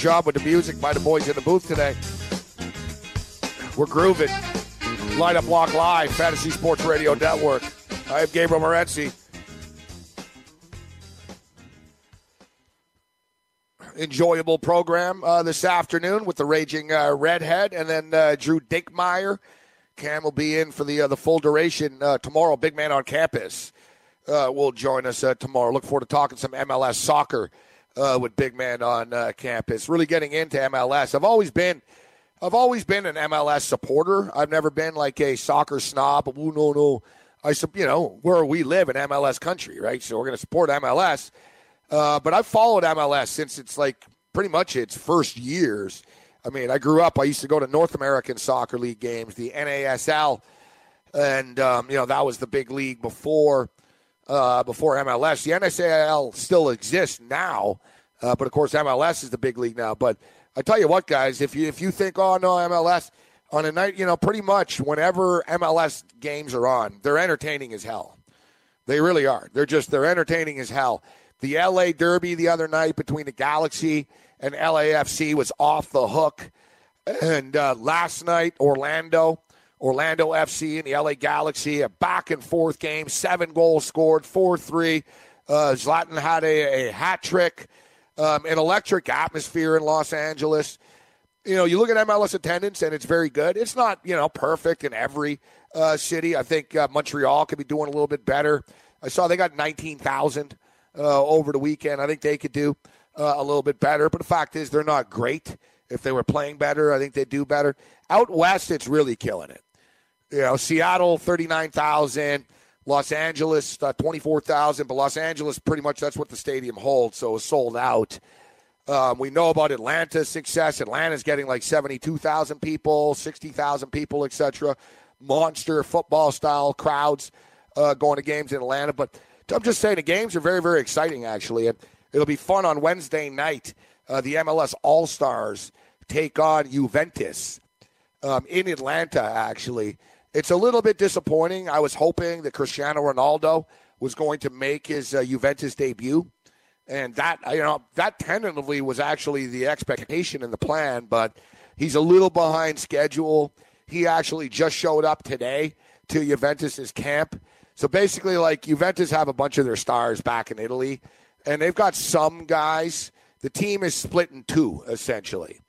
Job with the music by the boys in the booth today. We're grooving. Lineup Lock Live, Fantasy Sports Radio Network. I am Gabriel Morency. Enjoyable program uh, this afternoon with the Raging uh, Redhead and then uh, Drew Dinkmeyer. Cam will be in for the uh, the full duration uh, tomorrow. Big man on campus uh, will join us tomorrow. Look forward to talking some MLS soccer uh, with Big Man on uh, campus. Really getting into MLS. I've always been, I've always been an MLS supporter. I've never been like a soccer snob. Oh no, no. I, you know, where we live in MLS country, right? So we're going to support MLS. Uh, but I've followed MLS since it's like pretty much its first years. I mean, I grew up. I used to go to North American Soccer League games, the NASL, and um, you know that was the big league before uh, before MLS. The NASL still exists now, uh, but of course MLS is the big league now. But I tell you what, guys, if you if you think, oh no, MLS on a night, you know, pretty much whenever MLS games are on, they're entertaining as hell. They really are. They're just they're entertaining as hell. The LA Derby the other night between the Galaxy and LAFC was off the hook, and uh, last night Orlando Orlando FC and the LA Galaxy, a back and forth game, seven goals scored, 4 3. Uh, Zlatan had a, a hat trick, um, an electric atmosphere in Los Angeles. you know, you look at MLS attendance and it's very good. It's not, you know, perfect in every uh, city. I think uh, Montreal could be doing a little bit better. I saw they got 19,000 uh, over the weekend. I think they could do uh, a little bit better. But the fact is, they're not great. If they were playing better, I think they'd do better. Out west, it's really killing it. You know, Seattle, 39,000. Los Angeles, uh, 24,000. But Los Angeles, pretty much that's what the stadium holds. So it's sold out. Um, we know about Atlanta's success. Atlanta's getting like 72,000 people, 60,000 people, etc. Monster football style crowds uh, going to games in Atlanta. But I'm just saying the games are very, very exciting, actually. And it'll be fun on Wednesday night. Uh, the MLS All Stars take on Juventus um, in Atlanta, actually. It's a little bit disappointing. I was hoping that Cristiano Ronaldo was going to make his uh, Juventus debut. And that, you know, that tentatively was actually the expectation and the plan, but he's a little behind schedule. He actually just showed up today to Juventus's camp. So basically, like Juventus have a bunch of their stars back in Italy, and they've got some guys. The team is split in two, essentially.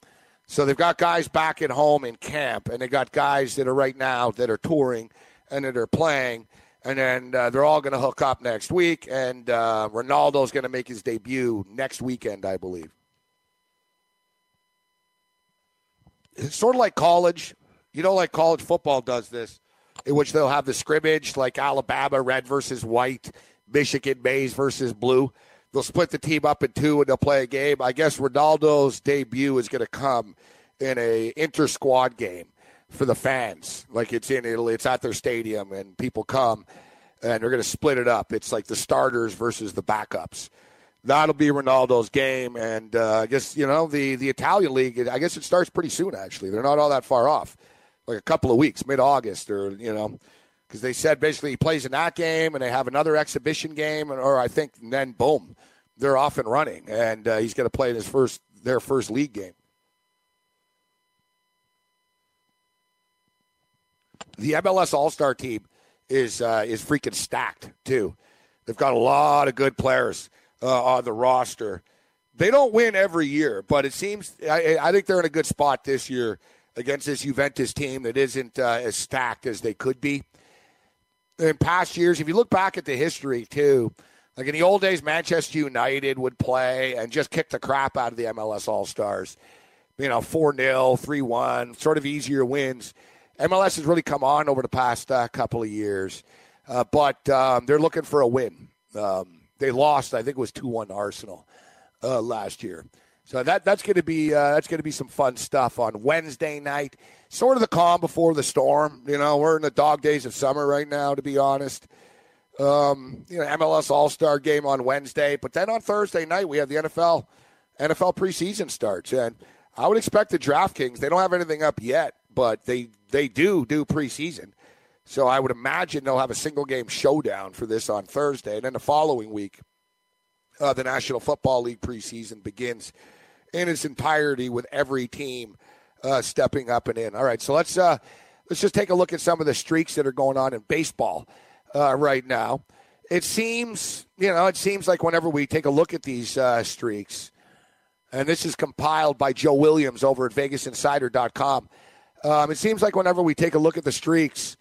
So they've got guys back at home in camp, and they got guys that are right now that are touring and that are playing. And then uh, they're all going to hook up next week, and uh, Ronaldo's going to make his debut next weekend, I believe. It's sort of like college. You know, like college football does this, in which they'll have the scrimmage, like Alabama red versus white, Michigan maize versus blue they'll split the team up in two and they'll play a game. I guess Ronaldo's debut is going to come in a inter squad game for the fans. Like it's in Italy, it's at their stadium, and people come and they're going to split it up. It's like the starters versus the backups. That'll be Ronaldo's game, and uh, I guess you know the the Italian league. I guess it starts pretty soon. Actually, they're not all that far off, like a couple of weeks, mid August, or you know, because they said basically he plays in that game and they have another exhibition game, and, or I think then boom, they're off and running, and uh, he's going to play in his first their first league game. The MLS All Star team is uh, is freaking stacked too. They've got a lot of good players uh, on the roster. They don't win every year, but it seems I, I, think they're in a good spot this year against this Juventus team that isn't uh, as stacked as they could be in past years, if you look back at the history too, like in the old days, Manchester United would play and just kick the crap out of the MLS All Stars. You know, 4 0, 3 1, sort of easier wins. MLS has really come on over the past uh, couple of years, uh, but um, they're looking for a win. Um, they lost, I think it was 2 1 Arsenal uh, last year. So that that's going to be uh, that's going to be some fun stuff on Wednesday night. Sort of the calm before the storm. You know, we're in the dog days of summer right now, to be honest. Um, you know, MLS All Star game on Wednesday, but then on Thursday night we have the NFL NFL preseason starts, and I would expect the DraftKings. They don't have anything up yet, but they they do do preseason. So I would imagine they'll have a single game showdown for this on Thursday, and then the following week, uh, the National Football League preseason begins in its entirety with every team uh, stepping up and in. All right, so let's uh, let's just take a look at some of the streaks that are going on in baseball uh, right now. It seems, you know, it seems like whenever we take a look at these uh, streaks, and this is compiled by Joe Williams over at VegasInsider.com. Um, it seems like whenever we take a look at the streaks,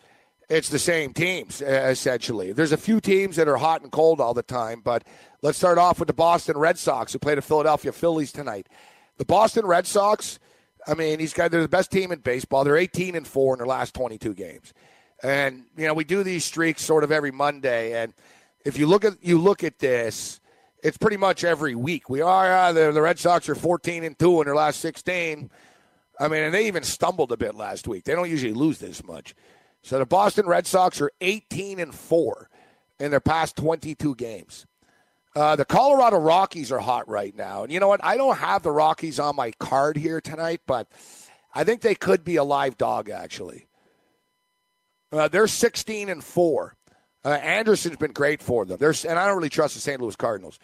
it's the same teams essentially. There's a few teams that are hot and cold all the time, but let's start off with the Boston Red Sox who play the Philadelphia Phillies tonight. The Boston Red Sox, I mean, these guys they're the best team in baseball. They're 18 and 4 in their last 22 games. And you know, we do these streaks sort of every Monday and if you look at you look at this, it's pretty much every week. We are uh, the, the Red Sox are 14 and 2 in their last 16. I mean, and they even stumbled a bit last week. They don't usually lose this much. So the Boston Red Sox are 18 and 4 in their past 22 games. Uh, the Colorado Rockies are hot right now. And you know what? I don't have the Rockies on my card here tonight, but I think they could be a live dog, actually. Uh, they're 16 and 4. Uh, Anderson's been great for them. There's, and I don't really trust the St. Louis Cardinals.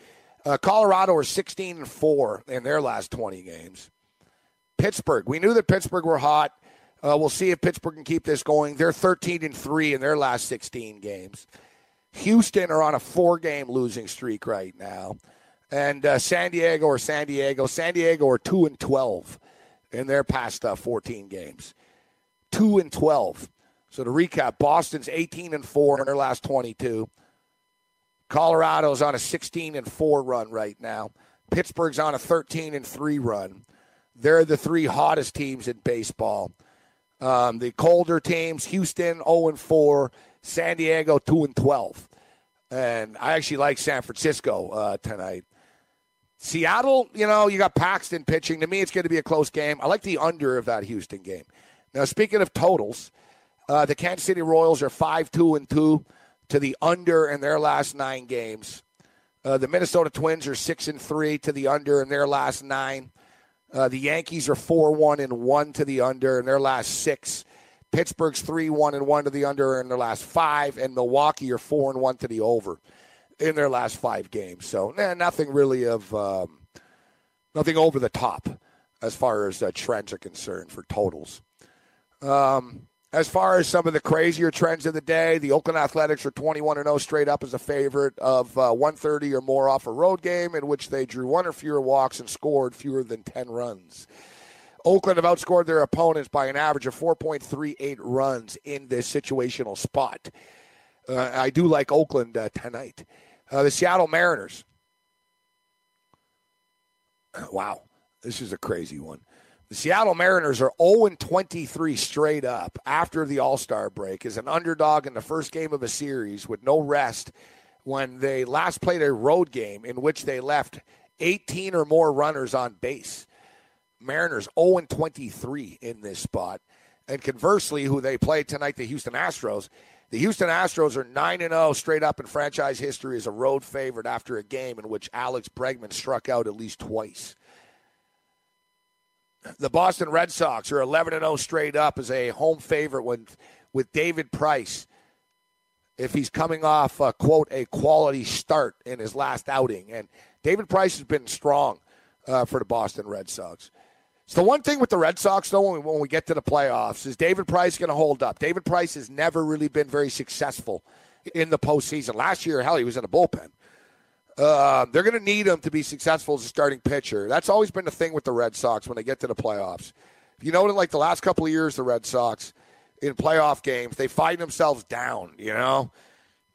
Uh, Colorado are 16 and 4 in their last 20 games. Pittsburgh, we knew that Pittsburgh were hot. Uh, we'll see if Pittsburgh can keep this going. They're 13 and 3 in their last 16 games. Houston are on a four game losing streak right now. And uh, San Diego or San Diego. San Diego are 2 and 12 in their past uh, 14 games. 2 and 12. So to recap, Boston's 18 and 4 in their last 22. Colorado's on a 16 and 4 run right now. Pittsburgh's on a 13 and 3 run. They're the three hottest teams in baseball. Um, the colder teams, Houston 0 and 4, San Diego 2 and 12. And I actually like San Francisco uh, tonight. Seattle, you know, you got Paxton pitching. To me, it's going to be a close game. I like the under of that Houston game. Now, speaking of totals, uh, the Kansas City Royals are 5 2 and 2 to the under in their last nine games. Uh, the Minnesota Twins are 6 and 3 to the under in their last nine. Uh, the Yankees are 4 1 and 1 to the under in their last six. Pittsburgh's 3 1 and 1 to the under in their last five. And Milwaukee are 4 and 1 to the over in their last five games. So, nothing really of, um, nothing over the top as far as uh, trends are concerned for totals. Um, as far as some of the crazier trends of the day, the Oakland Athletics are 21 0 straight up as a favorite of uh, 130 or more off a road game in which they drew one or fewer walks and scored fewer than 10 runs. Oakland have outscored their opponents by an average of 4.38 runs in this situational spot. Uh, I do like Oakland uh, tonight. Uh, the Seattle Mariners. Wow, this is a crazy one. The Seattle Mariners are 0 23 straight up after the All Star break as an underdog in the first game of a series with no rest when they last played a road game in which they left 18 or more runners on base. Mariners 0 23 in this spot. And conversely, who they play tonight, the Houston Astros. The Houston Astros are 9 0 straight up in franchise history as a road favorite after a game in which Alex Bregman struck out at least twice. The Boston Red Sox are 11 and 0 straight up as a home favorite when, with David Price. If he's coming off, quote, a quality start in his last outing. And David Price has been strong uh, for the Boston Red Sox. So the one thing with the Red Sox, though, when we, when we get to the playoffs, is David Price going to hold up. David Price has never really been very successful in the postseason. Last year, hell, he was in a bullpen. Uh, they're going to need him to be successful as a starting pitcher. That's always been the thing with the Red Sox when they get to the playoffs. You know, like the last couple of years, the Red Sox in playoff games, they find themselves down. You know,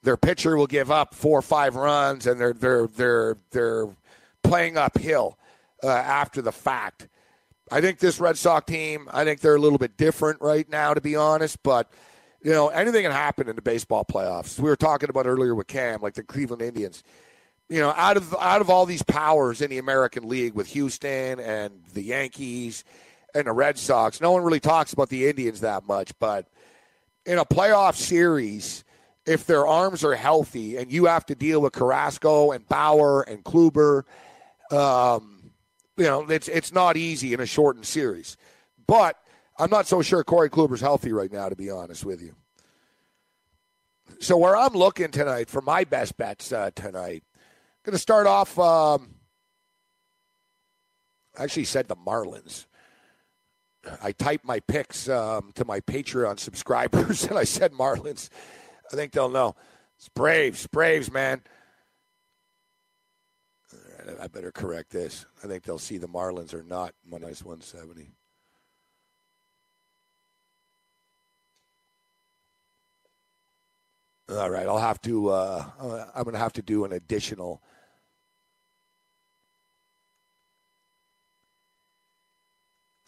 their pitcher will give up four or five runs, and they're they're they're they're playing uphill uh, after the fact. I think this Red Sox team, I think they're a little bit different right now, to be honest, but you know, anything can happen in the baseball playoffs. We were talking about earlier with Cam, like the Cleveland Indians you know, out of out of all these powers in the American League with Houston and the Yankees and the Red Sox, no one really talks about the Indians that much. But in a playoff series, if their arms are healthy and you have to deal with Carrasco and Bauer and Kluber, um, you know, it's it's not easy in a shortened series. But I'm not so sure Corey Kluber's healthy right now, to be honest with you. So where I'm looking tonight for my best bets uh, tonight Going to start off. Um, I actually said the Marlins. I typed my picks um, to my Patreon subscribers, and I said Marlins. I think they'll know. It's Braves, Braves, man. I better correct this. I think they'll see the Marlins are not minus 170. All right, I'll have to. Uh, I'm going to have to do an additional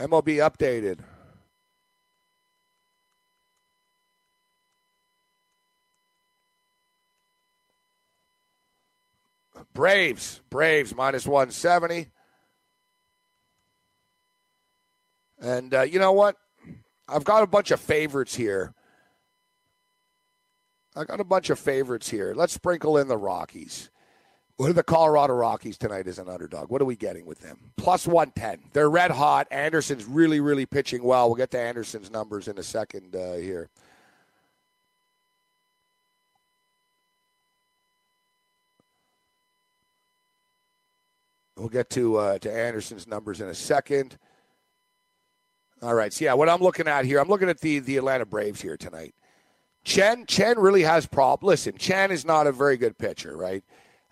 MLB updated. Braves, Braves minus 170. And uh, you know what? I've got a bunch of favorites here. I got a bunch of favorites here. Let's sprinkle in the Rockies. What are the Colorado Rockies tonight as an underdog? What are we getting with them? Plus 110. They're red hot. Anderson's really, really pitching well. We'll get to Anderson's numbers in a second uh, here. We'll get to uh, to Anderson's numbers in a second. All right. So yeah, what I'm looking at here, I'm looking at the the Atlanta Braves here tonight. Chen Chen really has problems. Listen, Chen is not a very good pitcher, right?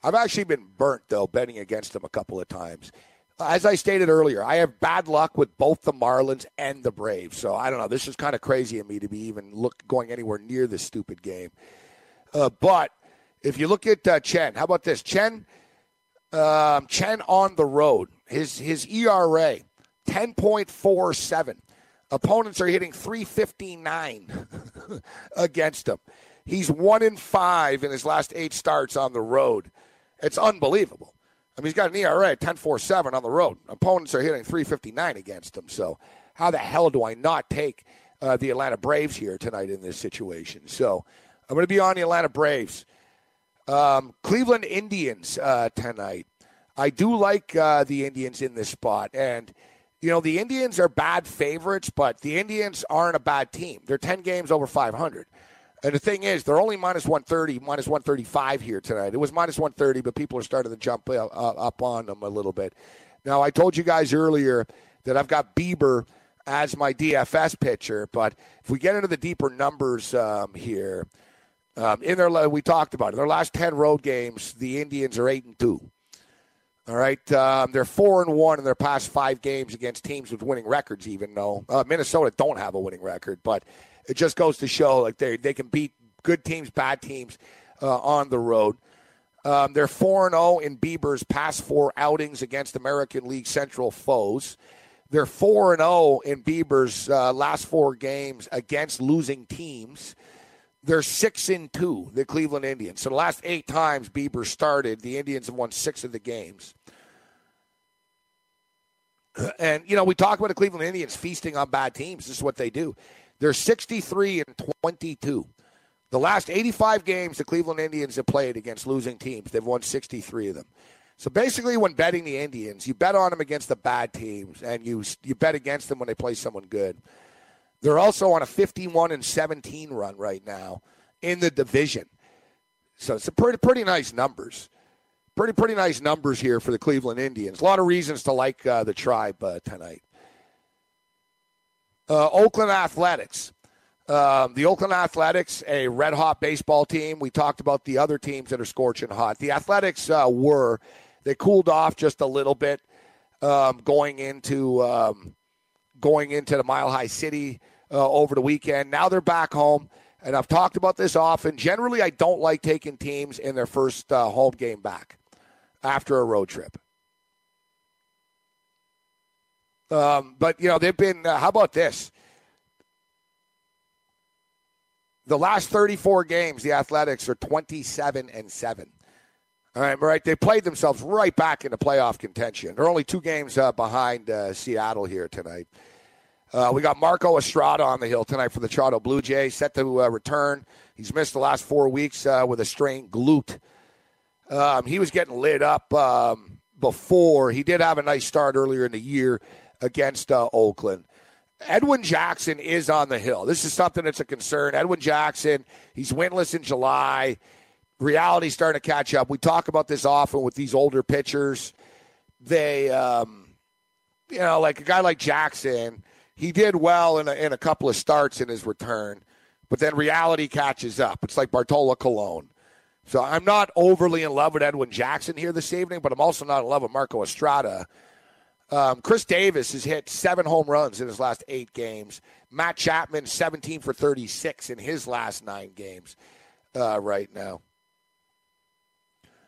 I've actually been burnt though betting against them a couple of times. as I stated earlier, I have bad luck with both the Marlins and the Braves. So I don't know. This is kind of crazy of me to be even look going anywhere near this stupid game. Uh, but if you look at uh, Chen, how about this? Chen, um, Chen on the road. His his ERA, ten point four seven. Opponents are hitting 359 against him. He's one in five in his last eight starts on the road. It's unbelievable. I mean, he's got an ERA 10.47 on the road. Opponents are hitting 359 against him. So, how the hell do I not take uh, the Atlanta Braves here tonight in this situation? So, I'm going to be on the Atlanta Braves. Um, Cleveland Indians uh, tonight. I do like uh, the Indians in this spot. And, you know, the Indians are bad favorites, but the Indians aren't a bad team. They're 10 games over 500. And the thing is, they're only minus 130, minus 135 here tonight. It was minus 130, but people are starting to jump uh, up on them a little bit. Now, I told you guys earlier that I've got Bieber as my DFS pitcher, but if we get into the deeper numbers um, here, um, in their we talked about it. Their last 10 road games, the Indians are 8 and 2. All right, um, they're four and one in their past five games against teams with winning records. Even though uh, Minnesota don't have a winning record, but it just goes to show like they they can beat good teams, bad teams uh, on the road. Um, they're 4 0 in Bieber's past four outings against American League Central foes. They're 4 0 in Bieber's uh, last four games against losing teams. They're 6 and 2, the Cleveland Indians. So the last eight times Bieber started, the Indians have won six of the games. And, you know, we talk about the Cleveland Indians feasting on bad teams. This is what they do. They're 63 and 22. The last 85 games the Cleveland Indians have played against losing teams, they've won 63 of them. So basically, when betting the Indians, you bet on them against the bad teams, and you you bet against them when they play someone good. They're also on a 51 and 17 run right now in the division. So it's a pretty pretty nice numbers. Pretty pretty nice numbers here for the Cleveland Indians. A lot of reasons to like uh, the tribe uh, tonight. Uh, Oakland Athletics. Um, the Oakland Athletics, a red hot baseball team. We talked about the other teams that are scorching hot. The Athletics uh, were, they cooled off just a little bit um, going into um, going into the Mile High City uh, over the weekend. Now they're back home, and I've talked about this often. Generally, I don't like taking teams in their first uh, home game back after a road trip. Um, but you know they've been. Uh, how about this? The last 34 games, the Athletics are 27 and seven. All right, right. They played themselves right back into playoff contention. They're only two games uh, behind uh, Seattle here tonight. Uh, we got Marco Estrada on the hill tonight for the Toronto Blue Jays, set to uh, return. He's missed the last four weeks uh, with a strained glute. Um, he was getting lit up um, before. He did have a nice start earlier in the year against uh, Oakland. Edwin Jackson is on the hill. This is something that's a concern. Edwin Jackson, he's winless in July. Reality starting to catch up. We talk about this often with these older pitchers. They, um, you know, like a guy like Jackson, he did well in a, in a couple of starts in his return, but then reality catches up. It's like Bartolo Colon. So I'm not overly in love with Edwin Jackson here this evening, but I'm also not in love with Marco Estrada. Um, Khris Davis has hit seven home runs in his last eight games. Matt Chapman, 17 for 36 in his last nine games uh, right now.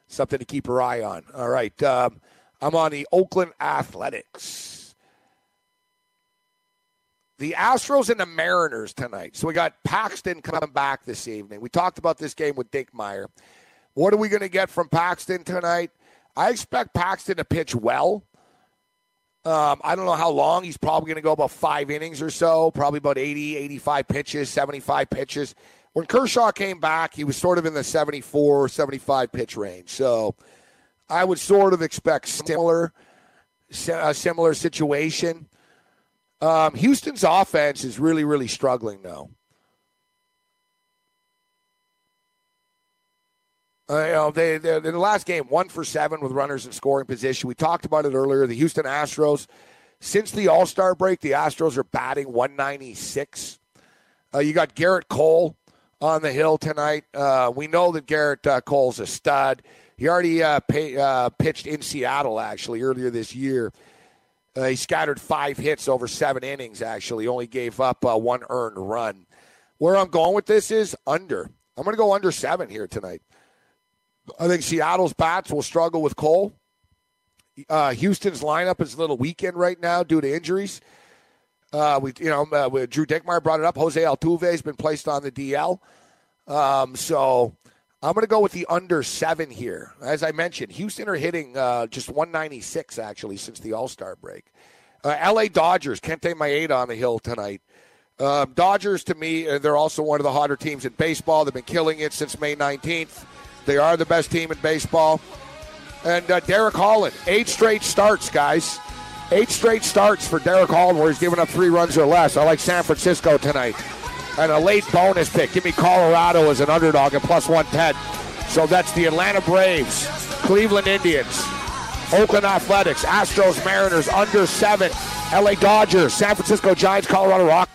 Something to keep your eye on. All right. Um, I'm on the Oakland Athletics. The Astros and the Mariners tonight. So we got Paxton coming back this evening. We talked about this game with Dinkmeyer. What are we going to get from Paxton tonight? I expect Paxton to pitch well. Um, I don't know how long. He's probably going to go about five innings or so, probably about 80, 85 pitches, 75 pitches. When Kershaw came back, he was sort of in the 74, 75 pitch range. So I would sort of expect similar, a similar situation. Um, Houston's offense is really, really struggling though. Uh, you know, they, they, in the last game, one for seven with runners in scoring position. We talked about it earlier. The Houston Astros, since the All Star break, the Astros are batting 196. Uh, you got Gerrit Cole on the hill tonight. Uh, we know that Gerrit uh, Cole's a stud. He already uh, pay, uh, pitched in Seattle actually earlier this year. He scattered five hits over seven innings. Actually, only gave up one earned run. Where I'm going with this is under. I'm going to go under seven here tonight. I think Seattle's bats will struggle with Cole. Uh, Houston's lineup is a little weakened right now due to injuries. Uh, we, you know, uh, Drew Dinkmeyer brought it up. Jose Altuve has been placed on the DL. Um, so I'm going to go with the under seven here. As I mentioned, Houston are hitting uh, just 196 actually since the All Star break. Uh, L.A. Dodgers Kenta Maeda on the hill tonight. Um, Dodgers, to me, uh, they're also one of the hotter teams in baseball. They've been killing it since May 19th. They are the best team in baseball. And uh, Derek Holland, eight straight starts, guys. Eight straight starts for Derek Holland where he's given up three runs or less. I like San Francisco tonight. And a late bonus pick. Give me Colorado as an underdog at plus 110. So that's the Atlanta Braves, Cleveland Indians, Oakland Athletics, Astros, Mariners under seven, LA Dodgers, San Francisco Giants, Colorado Rock.